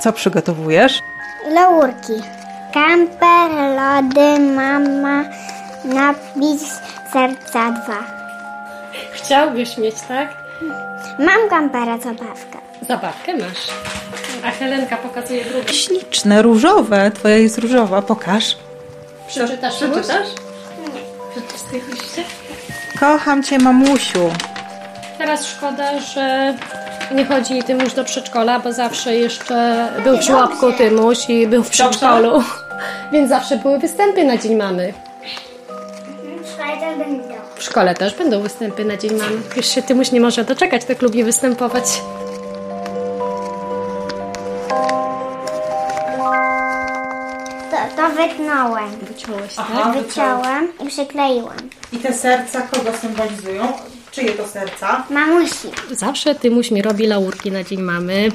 Co przygotowujesz? Laurki. Kamper, lody, mama, napis serca dwa. Chciałbyś mieć, tak? Mam kampera zabawkę. Zabawkę masz. A Helenka pokazuje drugą. Śliczne, różowe. Twoja jest różowa. Pokaż. Przeczytasz? Przeczytasz? Nie. Wstydzisz Kocham cię, mamusiu. Teraz szkoda, że nie chodzi Tymuś do przedszkola, bo zawsze jeszcze był w żłobku Tymuś i był w przedszkolu. Więc zawsze były występy na Dzień Mamy. W szkole też będą występy na Dzień Mamy. Już się Tymuś nie może doczekać, tak lubi występować. To, to wytnąłem. Wyciąłeś, Aha, Wyciąłem i przykleiłam. I te serca kogo symbolizują? Czyje to serca? Mamusi. Zawsze Tymuś mi robi laurki na Dzień Mamy,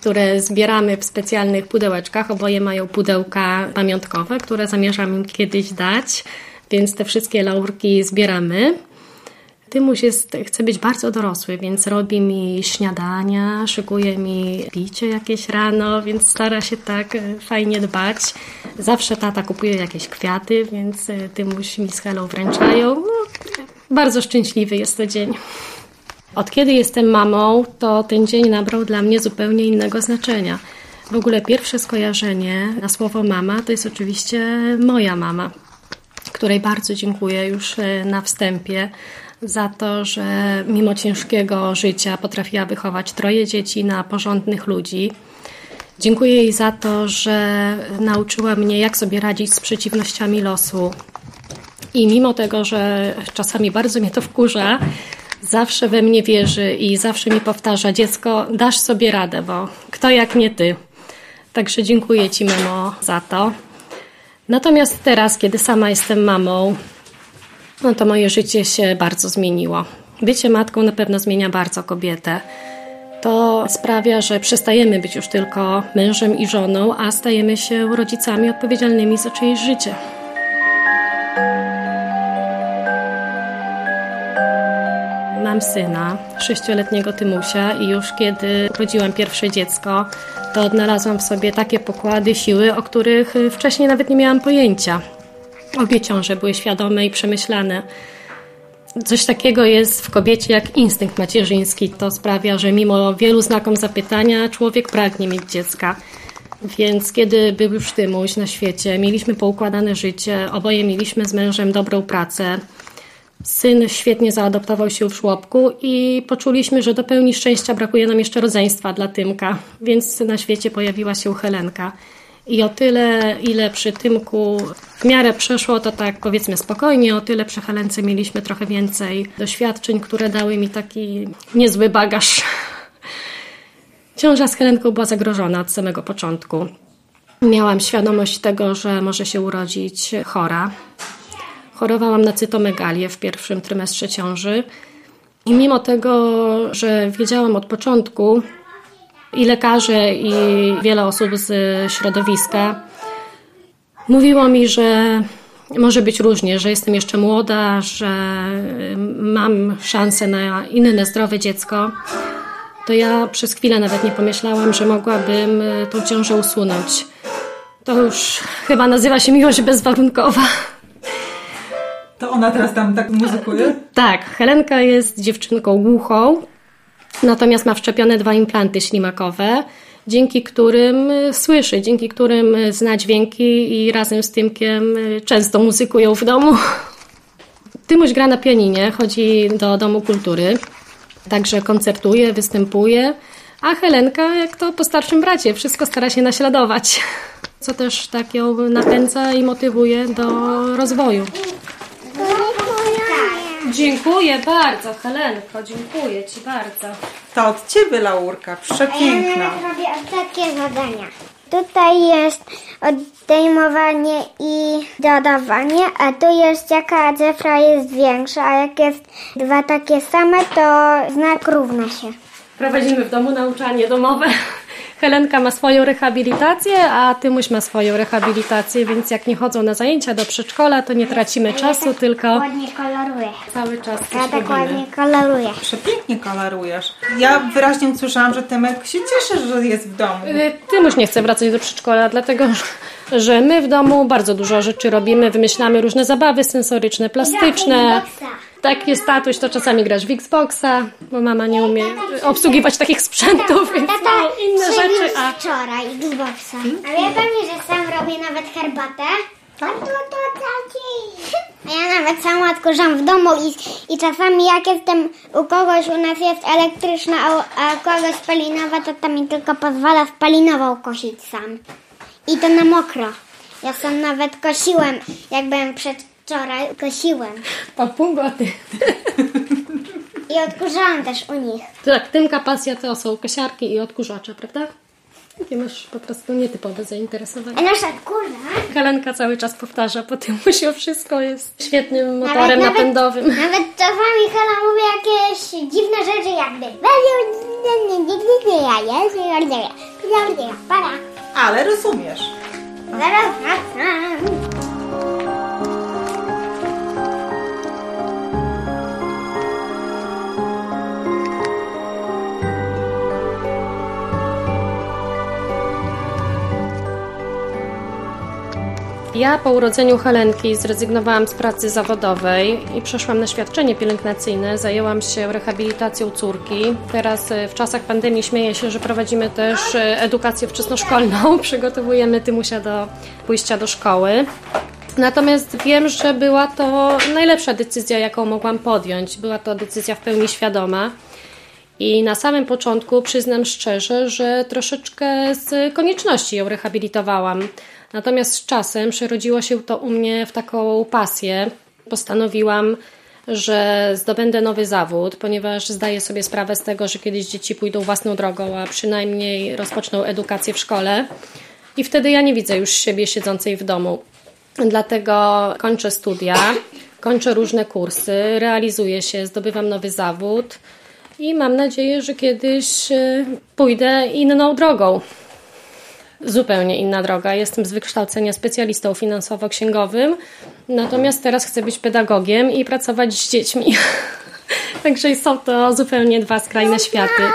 które zbieramy w specjalnych pudełeczkach. Oboje mają pudełka pamiątkowe, które zamierzam im kiedyś dać, więc te wszystkie laurki zbieramy. Tymuś jest, chce być bardzo dorosły, więc robi mi śniadania, szykuje mi picie jakieś rano, więc stara się tak fajnie dbać. Zawsze tata kupuje jakieś kwiaty, więc Tymuś mi z Helą wręczają. No, bardzo szczęśliwy jest to dzień. Od kiedy jestem mamą, to ten dzień nabrał dla mnie zupełnie innego znaczenia. W ogóle pierwsze skojarzenie na słowo mama to jest oczywiście moja mama, której bardzo dziękuję już e, na wstępie za to, że mimo ciężkiego życia potrafiła wychować troje dzieci na porządnych ludzi. Dziękuję jej za to, że nauczyła mnie, jak sobie radzić z przeciwnościami losu. I mimo tego, że czasami bardzo mnie to wkurza, zawsze we mnie wierzy i zawsze mi powtarza: Dziecko, dasz sobie radę, bo kto jak nie ty. Także dziękuję Ci, mamo, za to. Natomiast teraz, kiedy sama jestem mamą, no to moje życie się bardzo zmieniło. Bycie matką na pewno zmienia bardzo kobietę. To sprawia, że przestajemy być już tylko mężem i żoną, a stajemy się rodzicami odpowiedzialnymi za czyjeś życie. Mam syna, sześcioletniego Tymusia i już kiedy urodziłam pierwsze dziecko, to odnalazłam w sobie takie pokłady siły, o których wcześniej nawet nie miałam pojęcia. Obie ciąże były świadome i przemyślane. Coś takiego jest w kobiecie jak instynkt macierzyński. To sprawia, że mimo wielu znakom zapytania człowiek pragnie mieć dziecka. Więc kiedy był już Tymuś na świecie, mieliśmy poukładane życie, oboje mieliśmy z mężem dobrą pracę. Syn świetnie zaadoptował się w żłobku i poczuliśmy, że do pełni szczęścia brakuje nam jeszcze rodzeństwa dla Tymka, więc na świecie pojawiła się Helenka. I o tyle, ile przy Tymku w miarę przeszło, to tak powiedzmy spokojnie, o tyle przy Helence mieliśmy trochę więcej doświadczeń, które dały mi taki niezły bagaż. Ciąża z Helenką była zagrożona od samego początku. Miałam świadomość tego, że może się urodzić chora. Chorowałam na cytomegalię w pierwszym trymestrze ciąży. I mimo tego, że wiedziałam od początku, i lekarze, i wiele osób z środowiska mówiło mi, że może być różnie, że jestem jeszcze młoda, że mam szansę na inne zdrowe dziecko, to ja przez chwilę nawet nie pomyślałam, że mogłabym tą ciążę usunąć. To już chyba nazywa się miłość bezwarunkowa. To ona teraz tam tak muzykuje? Tak, Helenka jest dziewczynką głuchą, natomiast ma wszczepione dwa implanty ślimakowe, dzięki którym słyszy, dzięki którym zna dźwięki i razem z Tymkiem często muzykują w domu. Tymuś gra na pianinie, chodzi do Domu Kultury, także koncertuje, występuje, a Helenka, jak to po starszym bracie, wszystko stara się naśladować, co też tak ją napędza i motywuje do rozwoju. Dziękuję bardzo, Helenko, dziękuję Ci bardzo. To od ciebie, Laurka, przepiękna. Ja robię takie zadania. Tutaj jest odejmowanie i dodawanie, a tu jest jaka cyfra jest większa, a jak jest dwa takie same, to znak równa się. Prowadzimy w domu nauczanie domowe. Helenka ma swoją rehabilitację, a Tymuś ma swoją rehabilitację, więc jak nie chodzą na zajęcia do przedszkola, to nie tracimy czasu, tylko Ładnie koloruję. cały czas Ja coś tak robimy. ładnie koloruję. Przepięknie kolorujesz. Ja wyraźnie usłyszałam, że Tymek się cieszy, że jest w domu. Y, Tymuś nie chce wracać do przedszkola, dlatego że my w domu bardzo dużo rzeczy robimy, wymyślamy różne zabawy sensoryczne, plastyczne. Tak jest tatuś, to czasami grasz w Xboxa, bo mama nie umie obsługiwać takich sprzętów, więc mają inne rzeczy, a wczoraj Xboxa. A wie pani, że sam robię nawet herbatę? A to to taci. A ja nawet sama odkurzam w domu i, i czasami jak jestem u kogoś, u nas jest elektryczna, a, a kogoś spalinowa, to to mi tylko pozwala spalinową kosić sam. I to na mokro. Ja sam nawet kosiłem, jak byłem przedwczoraj, kosiłem. papungo, ty. I odkurzałam też u nich. Tak, Tymka pasja to są kosiarki i odkurzacze, prawda? Ty masz po prostu nietypowe zainteresowanie. A nasz odkurzacz Helenka cały czas powtarza po Tymusiu, wszystko jest świetnym motorem napędowym. Nawet czasami Hela mówi jakieś dziwne rzeczy jakby. Ale rozumiesz. Zaraz wracam. Ja po urodzeniu Helenki zrezygnowałam z pracy zawodowej i przeszłam na świadczenie pielęgnacyjne. Zajęłam się rehabilitacją córki. Teraz e, w czasach pandemii śmieję się, że prowadzimy też e, edukację wczesnoszkolną. Przygotowujemy Tymusia do pójścia do szkoły. Natomiast wiem, że była to najlepsza decyzja, jaką mogłam podjąć. Była to decyzja w pełni świadoma. I na samym początku przyznam szczerze, że troszeczkę z konieczności ją rehabilitowałam. Natomiast z czasem przerodziło się to u mnie w taką pasję. Postanowiłam, że zdobędę nowy zawód, ponieważ zdaję sobie sprawę z tego, że kiedyś dzieci pójdą własną drogą, a przynajmniej rozpoczną edukację w szkole. I wtedy ja nie widzę już siebie siedzącej w domu. Dlatego kończę studia, kończę różne kursy, realizuję się, zdobywam nowy zawód i mam nadzieję, że kiedyś e, pójdę inną drogą. Zupełnie inna droga. Jestem z wykształcenia specjalistą finansowo-księgowym, natomiast teraz chcę być pedagogiem i pracować z dziećmi. Także są to zupełnie dwa skrajne światy. Nie.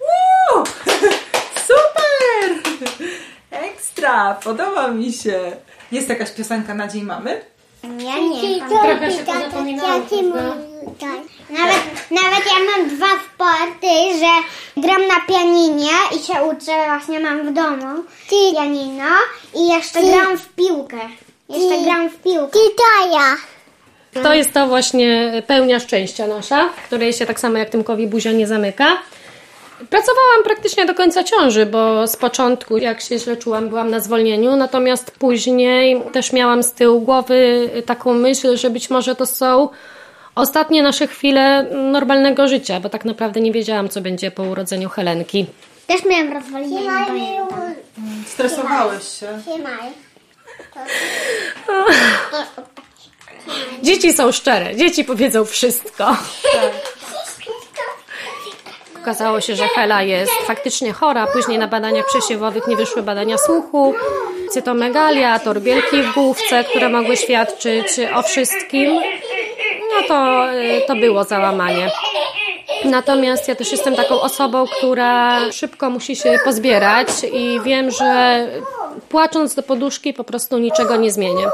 Uuu, super! Ekstra, podoba mi się. Jest jakaś piosenka na Dzień Mamy? Ja nie Trochę się pozapominało? Nawet, nawet ja mam dwa sporty, że gram na pianinie i się uczę, właśnie mam w domu pianino i jeszcze gram w piłkę. Jeszcze gram w piłkę. I to ja. To jest to właśnie pełnia szczęścia nasza, której się tak samo jak Tymkowi buzia nie zamyka. Pracowałam praktycznie do końca ciąży, bo z początku, jak się źle czułam, byłam na zwolnieniu, natomiast później też miałam z tyłu głowy taką myśl, że być może to są ostatnie nasze chwile normalnego życia, bo tak naprawdę nie wiedziałam, co będzie po urodzeniu Helenki. Też miałam rozwolnienie. Stresowałeś się. Dzieci są szczere, dzieci powiedzą wszystko. Okazało się, że Hela jest faktycznie chora. Później na badaniach przesiewowych nie wyszły badania słuchu, cytomegalia, torbielki w główce, które mogły świadczyć o wszystkim. To, y, to było załamanie. Natomiast ja też jestem taką osobą, która szybko musi się pozbierać i wiem, że płacząc do poduszki po prostu niczego nie zmienię.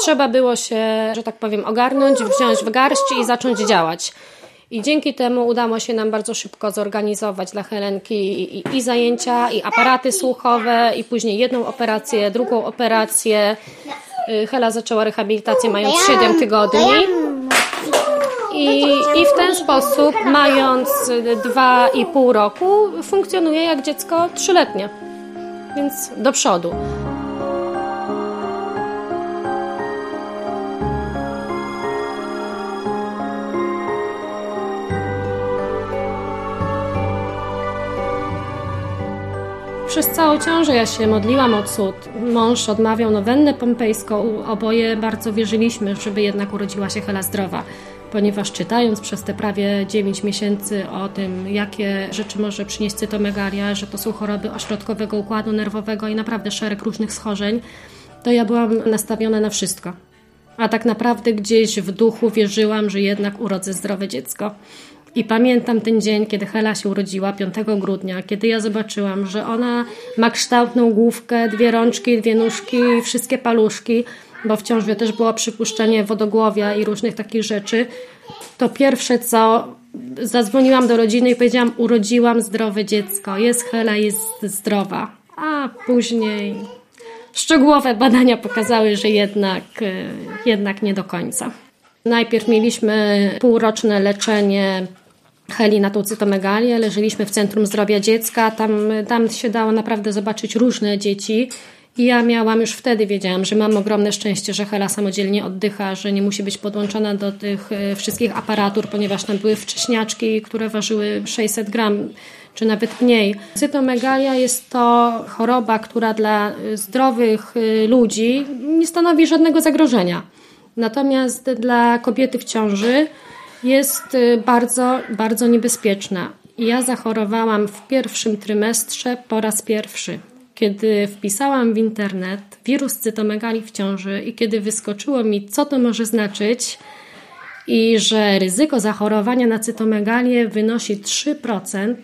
Trzeba było się, że tak powiem, ogarnąć, wziąć w garść i zacząć działać. I dzięki temu udało się nam bardzo szybko zorganizować dla Helenki i, i, i zajęcia, i aparaty słuchowe, i później jedną operację, drugą operację. Y, Hela zaczęła rehabilitację mając 7 tygodni. I, I w ten sposób, mając dwa i pół roku, funkcjonuje jak dziecko trzyletnie. Więc do przodu. przez całą ciążę ja się modliłam o cud. Mąż odmawiał nowennę pompejską. Oboje bardzo wierzyliśmy, żeby jednak urodziła się Hela zdrowa ponieważ czytając przez te prawie 9 miesięcy o tym, jakie rzeczy może przynieść cytomegalia, że to są choroby ośrodkowego układu nerwowego i naprawdę szereg różnych schorzeń, to ja byłam nastawiona na wszystko. A tak naprawdę gdzieś w duchu wierzyłam, że jednak urodzę zdrowe dziecko. I pamiętam ten dzień, kiedy Hela się urodziła, 5 grudnia, kiedy ja zobaczyłam, że ona ma kształtną główkę, dwie rączki, dwie nóżki, wszystkie paluszki, bo w ciąży też było przypuszczenie wodogłowia i różnych takich rzeczy. To pierwsze co, zadzwoniłam do rodziny i powiedziałam, urodziłam zdrowe dziecko, jest Hela, jest zdrowa. A później szczegółowe badania pokazały, że jednak, e, jednak nie do końca. Najpierw mieliśmy półroczne leczenie Heli na tą cytomegalię, leżeliśmy w Centrum Zdrowia Dziecka, tam, tam się dało naprawdę zobaczyć różne dzieci. I ja miałam już wtedy, wiedziałam, że mam ogromne szczęście, że Hela samodzielnie oddycha, że nie musi być podłączona do tych e, wszystkich aparatur, ponieważ tam były wcześniaczki, które ważyły 600 gram czy nawet mniej. Cytomegalia jest to choroba, która dla zdrowych e, ludzi nie stanowi żadnego zagrożenia. Natomiast dla kobiety w ciąży jest bardzo, bardzo niebezpieczna. Ja zachorowałam w pierwszym trymestrze po raz pierwszy. Kiedy wpisałam w internet wirus cytomegali w ciąży i kiedy wyskoczyło mi, co to może znaczyć, i że ryzyko zachorowania na cytomegalię wynosi 3%,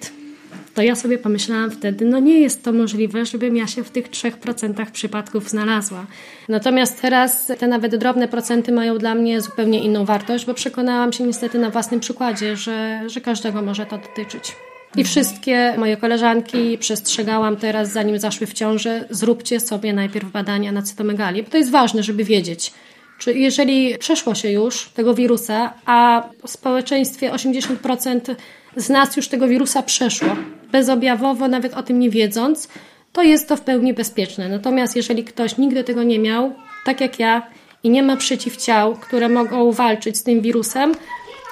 to ja sobie pomyślałam wtedy, no nie jest to możliwe, żebym ja się w tych 3% przypadków znalazła. Natomiast teraz te nawet drobne procenty mają dla mnie zupełnie inną wartość, bo przekonałam się niestety na własnym przykładzie, że, że każdego może to dotyczyć. I wszystkie moje koleżanki przestrzegałam teraz, zanim zaszły w ciążę, zróbcie sobie najpierw badania na cytomegalię, bo to jest ważne, żeby wiedzieć. Czy jeżeli przeszło się już tego wirusa, a w społeczeństwie 80% z nas już tego wirusa przeszło, bezobjawowo, nawet o tym nie wiedząc, to jest to w pełni bezpieczne. Natomiast jeżeli ktoś nigdy tego nie miał, tak jak ja, i nie ma przeciwciał, które mogą walczyć z tym wirusem,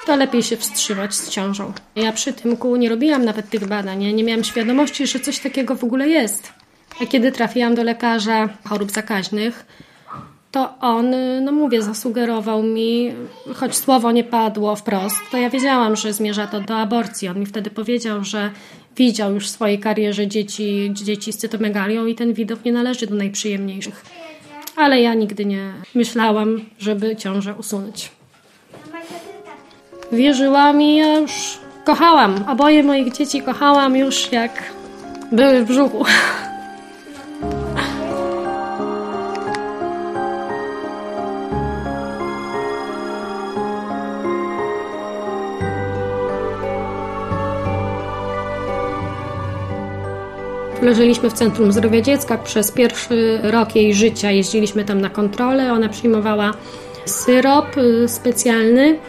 to lepiej się wstrzymać z ciążą. Ja przy tym kół nie robiłam nawet tych badań, ja nie miałam świadomości, że coś takiego w ogóle jest. A kiedy trafiłam do lekarza chorób zakaźnych, to on, no mówię, zasugerował mi, choć słowo nie padło wprost, to ja wiedziałam, że zmierza to do aborcji. On mi wtedy powiedział, że widział już w swojej karierze dzieci, dzieci z cytomegalią i ten widok nie należy do najprzyjemniejszych. Ale ja nigdy nie myślałam, żeby ciążę usunąć. Wierzyłam i ja już kochałam. Oboje moich dzieci kochałam już jak były w brzuchu. Leżeliśmy w Centrum Zdrowia Dziecka. Przez pierwszy rok jej życia jeździliśmy tam na kontrolę. Ona przyjmowała syrop y, specjalny,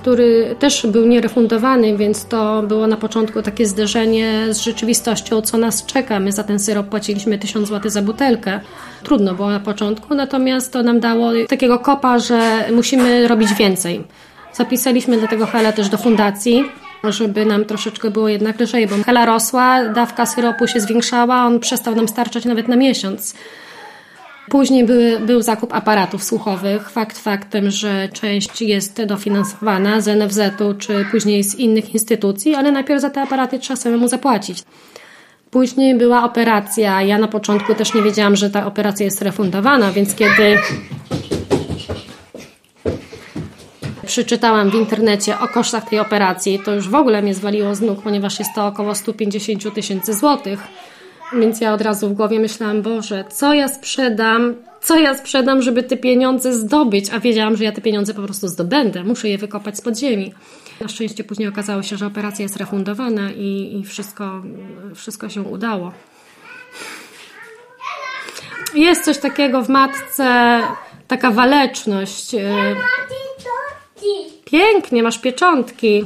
który też był nierefundowany, więc to było na początku takie zderzenie z rzeczywistością, co nas czeka. My za ten syrop płaciliśmy 1000 zł za butelkę. Trudno było na początku, natomiast to nam dało takiego kopa, że musimy robić więcej. Zapisaliśmy do tego Hela też do fundacji żeby nam troszeczkę było jednak lżej, bo hela rosła, dawka syropu się zwiększała, on przestał nam starczać nawet na miesiąc. Później były, był zakup aparatów słuchowych. Fakt faktem, że część jest dofinansowana z NFZ-u czy później z innych instytucji, ale najpierw za te aparaty trzeba samemu zapłacić. Później była operacja. Ja na początku też nie wiedziałam, że ta operacja jest refundowana, więc kiedy przeczytałam w internecie o kosztach tej operacji, to już w ogóle mnie zwaliło z nóg, ponieważ jest to około 150 tysięcy złotych. Więc ja od razu w głowie myślałam, Boże, co ja sprzedam, co ja sprzedam, żeby te pieniądze zdobyć, a wiedziałam, że ja te pieniądze po prostu zdobędę, muszę je wykopać z podziemi. Na szczęście później okazało się, że operacja jest refundowana i, i wszystko, wszystko się udało. Jest coś takiego w matce, taka waleczność. Y, Pięknie, masz pieczątki.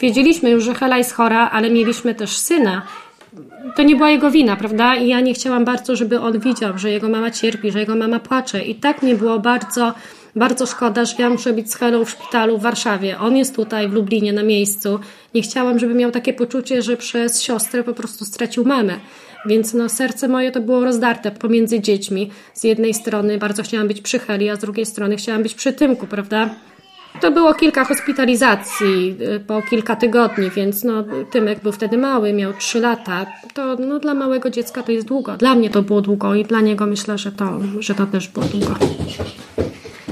Wiedzieliśmy już, że Hela jest chora, ale mieliśmy też syna. To nie była jego wina, prawda? I ja nie chciałam bardzo, żeby on widział, że jego mama cierpi, że jego mama płacze. I tak mi było bardzo, bardzo szkoda, że ja muszę być z Helą w szpitalu w Warszawie. On jest tutaj w Lublinie na miejscu. Nie chciałam, żeby miał takie poczucie, że przez siostrę po prostu stracił mamę. Więc no, serce moje to było rozdarte pomiędzy dziećmi. Z jednej strony bardzo chciałam być przy Heli, a z drugiej strony chciałam być przy Tymku, prawda? To było kilka hospitalizacji y, po kilka tygodni, więc no, Tymek był wtedy mały, miał 3 lata. To no, dla małego dziecka to jest długo. Dla mnie to było długo i dla niego myślę, że to, że to też było długo.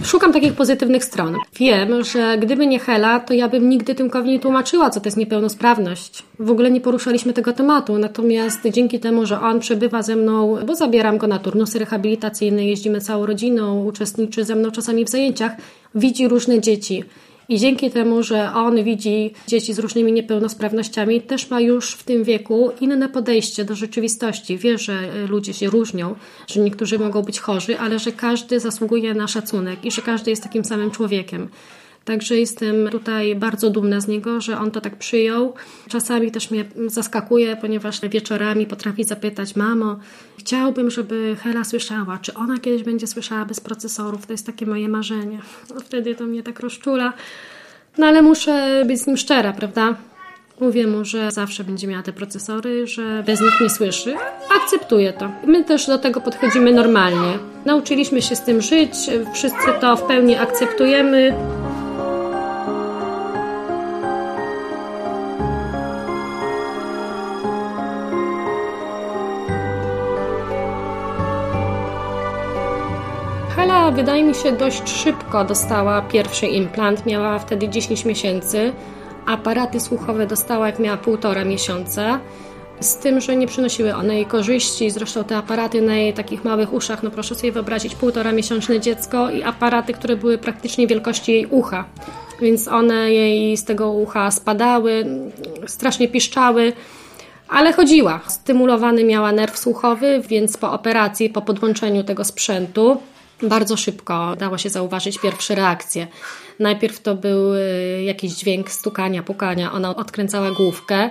Szukam takich pozytywnych stron. Wiem, że gdyby nie Hela, to ja bym nigdy Tymkowi nie tłumaczyła, co to jest niepełnosprawność. W ogóle nie poruszaliśmy tego tematu, natomiast dzięki temu, że on przebywa ze mną, bo zabieram go na turnusy rehabilitacyjne, jeździmy całą rodziną, uczestniczy ze mną czasami w zajęciach, widzi różne dzieci. I dzięki temu, że on widzi dzieci z różnymi niepełnosprawnościami, też ma już w tym wieku inne podejście do rzeczywistości. Wie, że ludzie się różnią, że niektórzy mogą być chorzy, ale że każdy zasługuje na szacunek i że każdy jest takim samym człowiekiem. Także jestem tutaj bardzo dumna z niego, że on to tak przyjął. Czasami też mnie zaskakuje, ponieważ wieczorami potrafi zapytać: Mamo, chciałbym, żeby Hela słyszała, czy ona kiedyś będzie słyszała bez procesorów. To jest takie moje marzenie. No, wtedy to mnie tak rozczula. No ale muszę być z nim szczera, prawda? Mówię mu, że zawsze będzie miała te procesory, że bez nich nie słyszy. Akceptuję to. My też do tego podchodzimy normalnie. Nauczyliśmy się z tym żyć, wszyscy to w pełni akceptujemy. Wydaje mi się, dość szybko dostała pierwszy implant. Miała wtedy 10 miesięcy. Aparaty słuchowe dostała, jak miała półtora miesiąca. Z tym, że nie przynosiły one jej korzyści. Zresztą te aparaty na jej takich małych uszach, no proszę sobie wyobrazić, półtora miesięczne dziecko i aparaty, które były praktycznie wielkości jej ucha. Więc one jej z tego ucha spadały, strasznie piszczały ale chodziła. Stymulowany miała nerw słuchowy, więc po operacji, po podłączeniu tego sprzętu, bardzo szybko dało się zauważyć pierwsze reakcje. Najpierw to był y, jakiś dźwięk stukania, pukania, ona odkręcała główkę.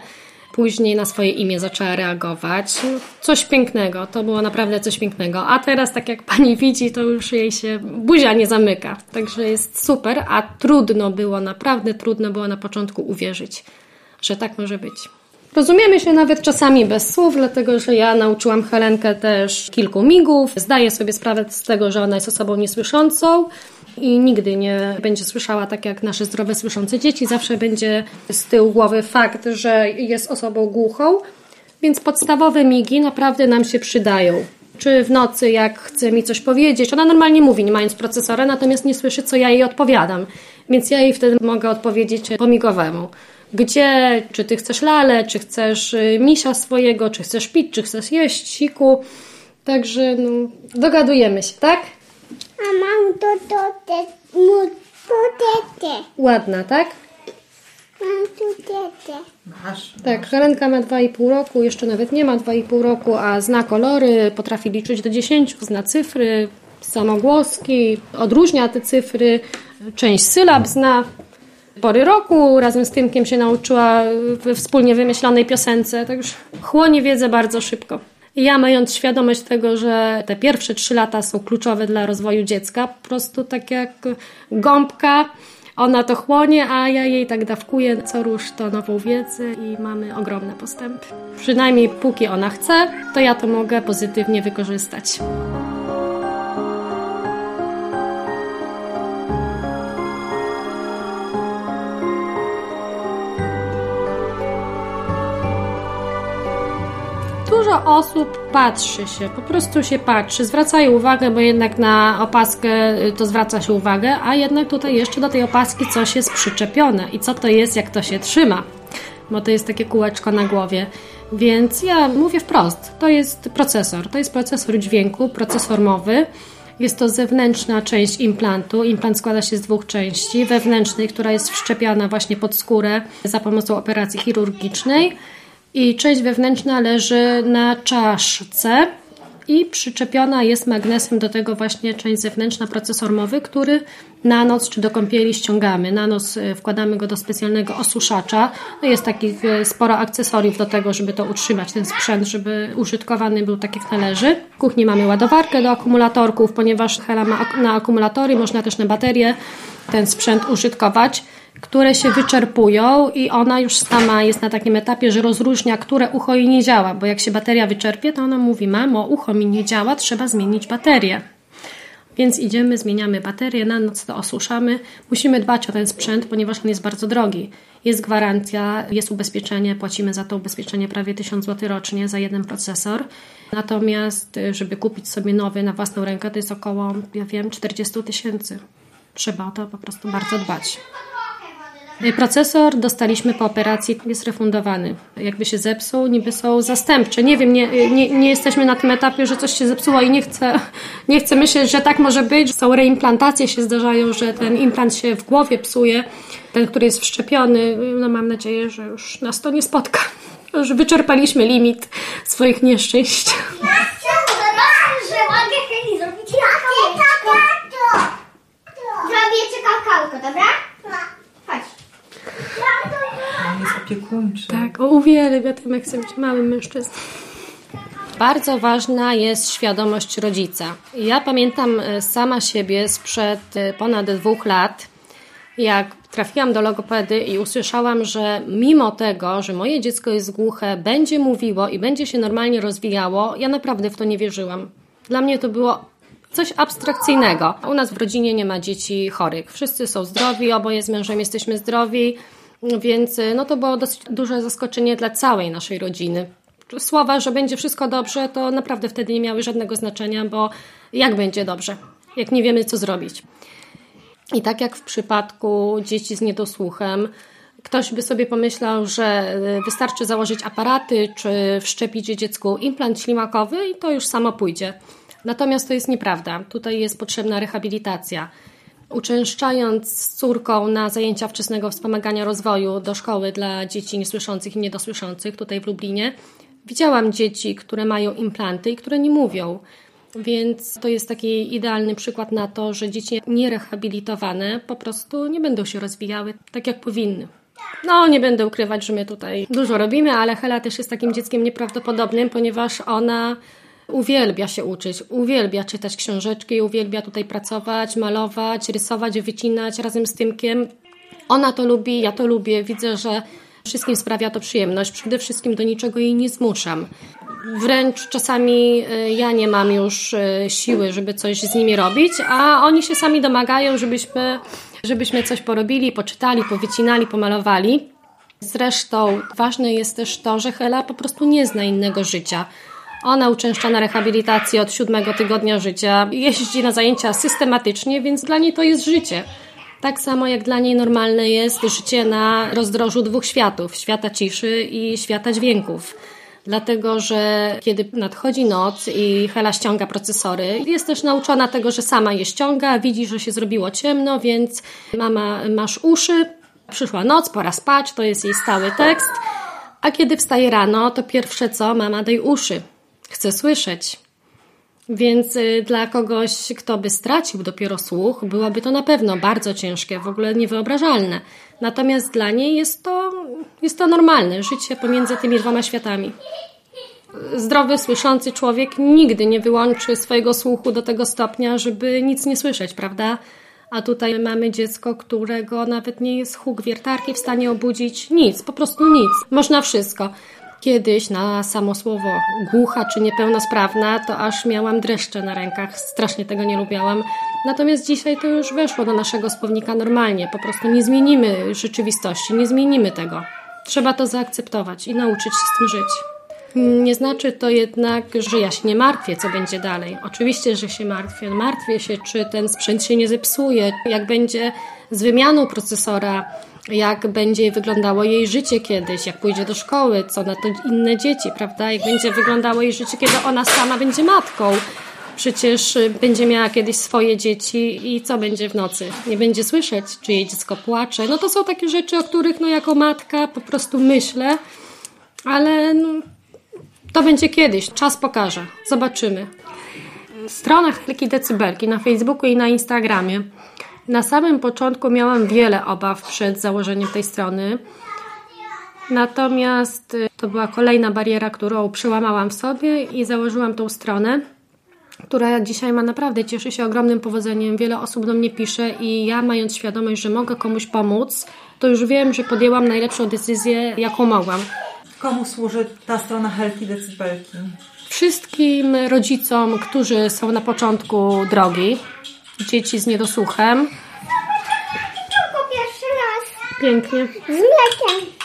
Później na swoje imię zaczęła reagować. Coś pięknego, to było naprawdę coś pięknego. A teraz, tak jak pani widzi, to już jej się buzia nie zamyka. Także jest super, a trudno było, naprawdę trudno było na początku uwierzyć, że tak może być. Rozumiemy się nawet czasami bez słów, dlatego że ja nauczyłam Helenkę też kilku migów. Zdaję sobie sprawę z tego, że ona jest osobą niesłyszącą i nigdy nie będzie słyszała tak jak nasze zdrowe słyszące dzieci. Zawsze będzie z tyłu głowy fakt, że jest osobą głuchą, więc podstawowe migi naprawdę nam się przydają. Czy w nocy, jak chce mi coś powiedzieć, ona normalnie mówi, nie mając procesora, natomiast nie słyszy, co ja jej odpowiadam. Więc ja jej wtedy mogę odpowiedzieć po migowemu gdzie, czy ty chcesz lalę, czy chcesz y, misia swojego, czy chcesz pić, czy chcesz jeść, siku. Także no, dogadujemy się, tak? A mam to, to, te, mu, to, te, te. Ładna, tak? Mam tu te, te. Masz. Tak, Helenka ma 2,5 roku, jeszcze nawet nie ma 2,5 roku, a zna kolory, potrafi liczyć do 10, zna cyfry, samogłoski, odróżnia te cyfry, część sylab zna pory roku. Razem z Tymkiem się nauczyła we wspólnie wymyślonej piosence, także chłonie wiedzę bardzo szybko. Ja mając świadomość tego, że te pierwsze trzy lata są kluczowe dla rozwoju dziecka, po prostu tak jak gąbka, ona to chłonie, a ja jej tak dawkuję co rusz to nową wiedzę i mamy ogromne postępy. Przynajmniej póki ona chce, to ja to mogę pozytywnie wykorzystać. Dużo osób patrzy się, po prostu się patrzy, zwracają uwagę, bo jednak na opaskę y, to zwraca się uwagę, a jednak tutaj jeszcze do tej opaski coś jest przyczepione. I co to jest, jak to się trzyma? Bo to jest takie kółeczko na głowie. Więc ja mówię wprost, to jest procesor. To jest procesor dźwięku, procesor mowy. Jest to zewnętrzna część implantu. Implant składa się z dwóch części. Wewnętrznej, która jest wszczepiana właśnie pod skórę za pomocą operacji chirurgicznej i część wewnętrzna leży na czaszce i przyczepiona jest magnesem do tego właśnie część zewnętrzna, procesor mowy, który na noc czy do kąpieli ściągamy. Na noc e, wkładamy go do specjalnego osuszacza. No jest takich e, sporo akcesoriów do tego, żeby to utrzymać, ten sprzęt, żeby użytkowany był tak jak należy. W kuchni mamy ładowarkę do akumulatorków, ponieważ Hela ma na akumulatory, można też na baterie ten sprzęt użytkować. Które się wyczerpują i ona już sama jest na takim etapie, że rozróżnia, które ucho jej nie działa, bo jak się bateria wyczerpie, to ona mówi, mamo, ucho mi nie działa, trzeba zmienić baterię. Więc idziemy, zmieniamy baterię, na noc to osuszamy. Musimy dbać o ten sprzęt, ponieważ on jest bardzo drogi. Jest gwarancja, jest ubezpieczenie, płacimy za to ubezpieczenie prawie 1000 zł rocznie za jeden procesor. Natomiast, y, żeby kupić sobie nowy na własną rękę, to jest około, ja wiem, 40 tysięcy. Trzeba o to po prostu bardzo dbać. Y, procesor dostaliśmy po operacji, jest refundowany. Jakby się zepsuł, niby są zastępcze. Nie wiem, nie, y, nie, nie jesteśmy na tym etapie, że coś się zepsuło i nie chcę, nie chcę myśleć, że tak może być. Są reimplantacje, się zdarzają, że ten implant się w głowie psuje, ten, który jest wszczepiony. No mam nadzieję, że już nas to nie spotka. Już wyczerpaliśmy limit swoich nieszczęść. że mogę zrobić Zrobię ci kakałko, dobra? Jest opiekuńczy. Tak, o, uwielbia Tymek chce być małym mężczyzną. Bardzo ważna jest świadomość rodzica. Ja pamiętam e, sama siebie sprzed e, ponad dwóch lat, jak trafiłam do logopedy i usłyszałam, że mimo tego, że moje dziecko jest głuche, będzie mówiło i będzie się normalnie rozwijało, ja naprawdę w to nie wierzyłam. Dla mnie to było coś abstrakcyjnego. U nas w rodzinie nie ma dzieci chorych. Wszyscy są zdrowi, oboje z mężem jesteśmy zdrowi, więc no to było dosyć duże zaskoczenie dla całej naszej rodziny. Słowa, że będzie wszystko dobrze, to naprawdę wtedy nie miały żadnego znaczenia, bo jak będzie dobrze, jak nie wiemy, co zrobić. I tak jak w przypadku dzieci z niedosłuchem, ktoś by sobie pomyślał, że wystarczy założyć aparaty czy wszczepić dziecku implant ślimakowy i to już samo pójdzie. Natomiast to jest nieprawda. Tutaj jest potrzebna rehabilitacja. Uczęszczając z córką na zajęcia wczesnego wspomagania rozwoju do szkoły dla dzieci niesłyszących i niedosłyszących tutaj w Lublinie, widziałam dzieci, które mają implanty i które nie mówią. Więc to jest taki idealny przykład na to, że dzieci nierehabilitowane po prostu nie będą się rozwijały tak, jak powinny. No, nie będę ukrywać, że my tutaj dużo robimy, ale Hela też jest takim dzieckiem nieprawdopodobnym, ponieważ ona uwielbia się uczyć, uwielbia czytać książeczki, uwielbia tutaj pracować, malować, rysować, wycinać razem z Tymkiem. Ona to lubi, ja to lubię. Widzę, że wszystkim sprawia to przyjemność. Przede wszystkim do niczego jej nie zmuszam. Wręcz czasami y, ja nie mam już y, siły, żeby coś z nimi robić, a oni się sami domagają, żebyśmy, żebyśmy coś porobili, poczytali, powycinali, pomalowali. Zresztą ważne jest też to, że Hela po prostu nie zna innego życia. Ona uczęszcza na rehabilitację od siódmego tygodnia życia, jeździ na zajęcia systematycznie, więc dla niej to jest życie. Tak samo jak dla niej normalne jest życie na rozdrożu dwóch światów świata ciszy i świata dźwięków. Dlatego, że kiedy nadchodzi noc i Hela ściąga procesory, jest też nauczona tego, że sama je ściąga, widzi, że się zrobiło ciemno, więc mama, masz uszy, przyszła noc, pora spać, to jest jej stały tekst. A kiedy wstaje rano, to pierwsze co, mama daj uszy chce słyszeć. Więc y, dla kogoś, kto by stracił dopiero słuch, byłoby to na pewno bardzo ciężkie, w ogóle niewyobrażalne. Natomiast dla niej jest to, jest to normalne życie pomiędzy tymi dwoma światami. Zdrowy, słyszący człowiek nigdy nie wyłączy swojego słuchu do tego stopnia, żeby nic nie słyszeć, prawda? A tutaj mamy dziecko, którego nawet nie jest huk wiertarki w stanie obudzić nic, po prostu nic. Można wszystko. Kiedyś na samo słowo głucha czy niepełnosprawna, to aż miałam dreszcze na rękach. Strasznie tego nie lubiałam. Natomiast dzisiaj to już weszło do naszego słownika normalnie. Po prostu nie zmienimy rzeczywistości, nie zmienimy tego. Trzeba to zaakceptować i nauczyć się z tym żyć. Nie znaczy to jednak, że ja się nie martwię, co będzie dalej. Oczywiście, że się martwię. Martwię się, czy ten sprzęt się nie zepsuje, jak będzie z wymianą procesora, jak będzie wyglądało jej życie kiedyś, jak pójdzie do szkoły, co na to inne dzieci, prawda? Jak będzie wyglądało jej życie, kiedy ona sama będzie matką. Przecież będzie miała kiedyś swoje dzieci i co będzie w nocy? Nie będzie słyszeć, czy jej dziecko płacze. No to są takie rzeczy, o których no jako matka po prostu myślę, ale no, to będzie kiedyś. Czas pokaże. Zobaczymy. Strona Helki Decybelki na Facebooku i na Instagramie na samym początku miałam wiele obaw przed założeniem tej strony. Natomiast y, to była kolejna bariera, którą przełamałam w sobie i założyłam tą stronę. która dzisiaj ma naprawdę, cieszy się ogromnym powodzeniem. Wiele osób do mnie pisze i ja mając świadomość, że mogę komuś pomóc, to już wiem, że podjęłam najlepszą decyzję, jaką mogłam. Komu służy ta strona Helki Decybelki? Wszystkim rodzicom, którzy są na początku drogi, dzieci z niedosłuchem. Czego pierwszy raz? Pięknie. Z mlekiem.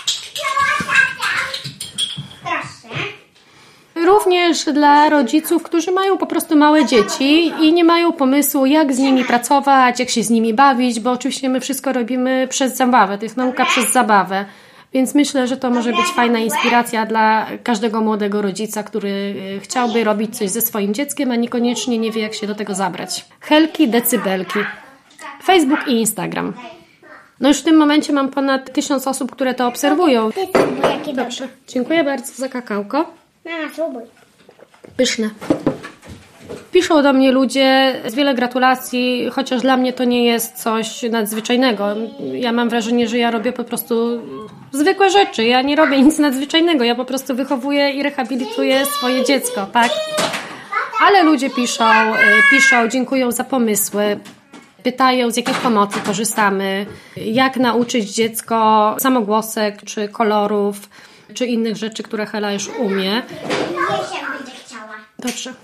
Również dla rodziców, którzy mają po prostu małe dzieci i nie mają pomysłu, jak z nimi pracować, jak się z nimi bawić, bo oczywiście my wszystko robimy przez zabawę. To jest nauka przez zabawę. Więc myślę, że to może być fajna inspiracja dla każdego młodego rodzica, który y, chciałby robić coś ze swoim dzieckiem, a niekoniecznie nie wie, jak się do tego zabrać. Helki, decybelki. Facebook i Instagram. No już w tym momencie mam ponad tysiąc osób, które to obserwują. Dobrze, dziękuję bardzo za kakałko. Mama, spróbuj. Pyszne. Piszą do mnie ludzie z wiele gratulacji, chociaż dla mnie to nie jest coś nadzwyczajnego. Ja mam wrażenie, że ja robię po prostu zwykłe rzeczy. Ja nie robię nic nadzwyczajnego. Ja po prostu wychowuję i rehabilituję swoje dziecko, tak? Ale ludzie piszą, y, piszą, dziękują za pomysły. Pytają, z jakich pomocy korzystamy, jak nauczyć dziecko samogłosek, czy kolorów, czy innych rzeczy, które Hela już umie. Dobrze.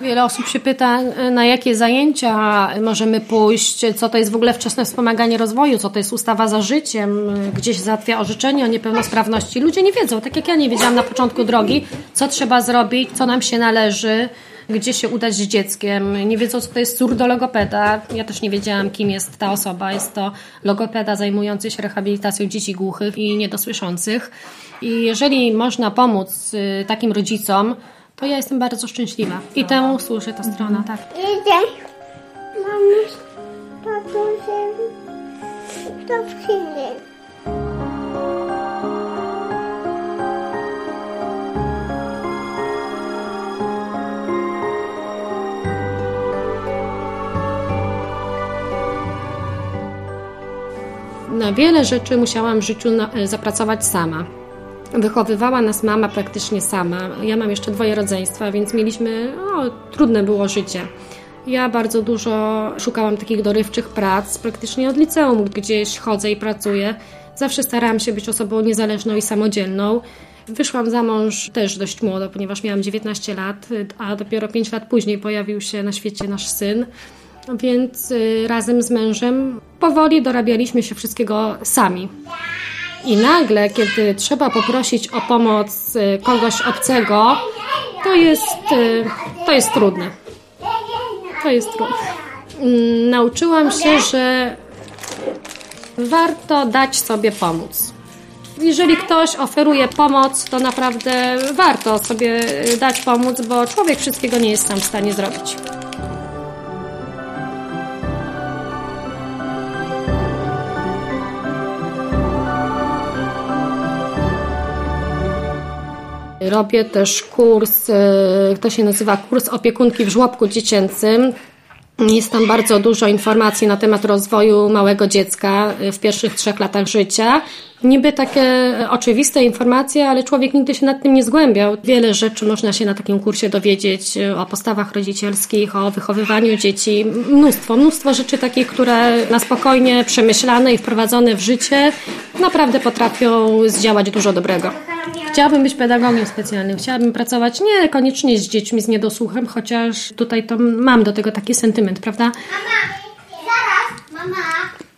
Wiele osób się pyta, na jakie zajęcia możemy pójść, co to jest w ogóle wczesne wspomaganie rozwoju, co to jest ustawa za życiem, gdzieś załatwia orzeczenie o niepełnosprawności. Ludzie nie wiedzą, tak jak ja nie wiedziałam na początku drogi, co trzeba zrobić, co nam się należy, gdzie się udać z dzieckiem. Nie wiedzą, co to jest surdologopeda. Ja też nie wiedziałam, kim jest ta osoba. Jest to logopeda zajmujący się rehabilitacją dzieci głuchych i niedosłyszących. I jeżeli można pomóc y, takim rodzicom, to ja jestem bardzo szczęśliwa. I temu służy ta strona, tak. Idę. Mamy tatusem do wsiny. Na wiele rzeczy musiałam w życiu e, zapracować sama. Wychowywała nas mama praktycznie sama. Ja mam jeszcze dwoje rodzeństwa, więc mieliśmy, no, trudne było życie. Ja bardzo dużo szukałam takich dorywczych prac, praktycznie od liceum gdzieś chodzę i pracuję. Zawsze starałam się być osobą niezależną i samodzielną. Wyszłam za mąż też dość młodo, ponieważ miałam 19 lat, a dopiero 5 lat później pojawił się na świecie nasz syn. Więc y, razem z mężem powoli dorabialiśmy się wszystkiego sami. I nagle, kiedy trzeba poprosić o pomoc y, kogoś obcego, to jest, y, to jest trudne. To jest trudne. Mm, Nauczyłam się, że warto dać sobie pomóc. Jeżeli ktoś oferuje pomoc, to naprawdę warto sobie dać pomóc, bo człowiek wszystkiego nie jest sam w stanie zrobić. Robię też kurs, e, to się nazywa kurs opiekunki w żłobku dziecięcym. Jest tam bardzo dużo informacji na temat rozwoju małego dziecka w pierwszych trzech latach życia. Niby takie oczywiste informacje, ale człowiek nigdy się nad tym nie zgłębiał. Wiele rzeczy można się na takim kursie dowiedzieć o postawach rodzicielskich, o wychowywaniu dzieci. Mnóstwo, mnóstwo rzeczy takich, które na spokojnie przemyślane i wprowadzone w życie naprawdę potrafią zdziałać dużo dobrego. Chciałabym być pedagogiem specjalnym, chciałabym pracować nie koniecznie z dziećmi z niedosłuchem, chociaż tutaj to mam do tego taki sentyment, prawda? Mama, zaraz, mama,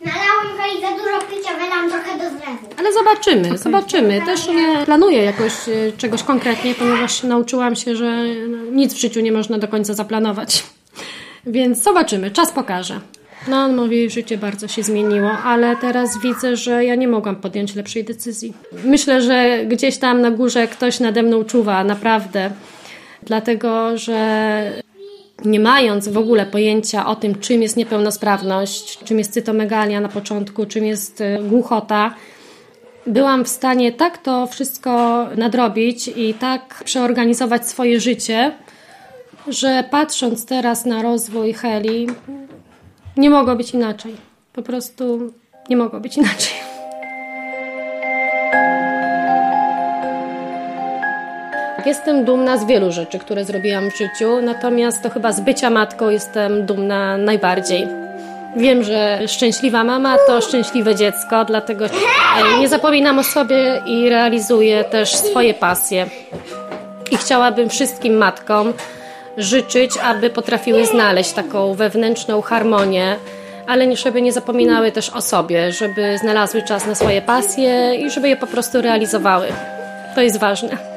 nalałam Gali za dużo picia, wylałam trochę do zlewu. Ale zobaczymy, zobaczymy. Też nie planuję jakoś e, czegoś konkretnie, ponieważ nauczyłam się, że no, nic w życiu nie można do końca zaplanować. Więc zobaczymy, czas pokaże. No, moje życie bardzo się zmieniło, ale teraz widzę, że ja nie mogłam podjąć lepszej decyzji. Myślę, że gdzieś tam na górze ktoś nade mną czuwa, naprawdę. Dlatego, że nie mając w ogóle pojęcia o tym, czym jest niepełnosprawność, czym jest cytomegalia na początku, czym jest y, głuchota, byłam w stanie tak to wszystko nadrobić i tak przeorganizować swoje życie, że patrząc teraz na rozwój Heli, nie mogło być inaczej. Po prostu nie mogło być inaczej. Jestem dumna z wielu rzeczy, które zrobiłam w życiu, natomiast to chyba z bycia matką jestem dumna najbardziej. Wiem, że szczęśliwa mama to szczęśliwe dziecko, dlatego e, nie zapominam o sobie i realizuję też swoje pasje. I chciałabym wszystkim matkom życzyć, aby potrafiły znaleźć taką wewnętrzną harmonię, ale żeby nie zapominały też o sobie, żeby znalazły czas na swoje pasje i żeby je po prostu realizowały. To jest ważne.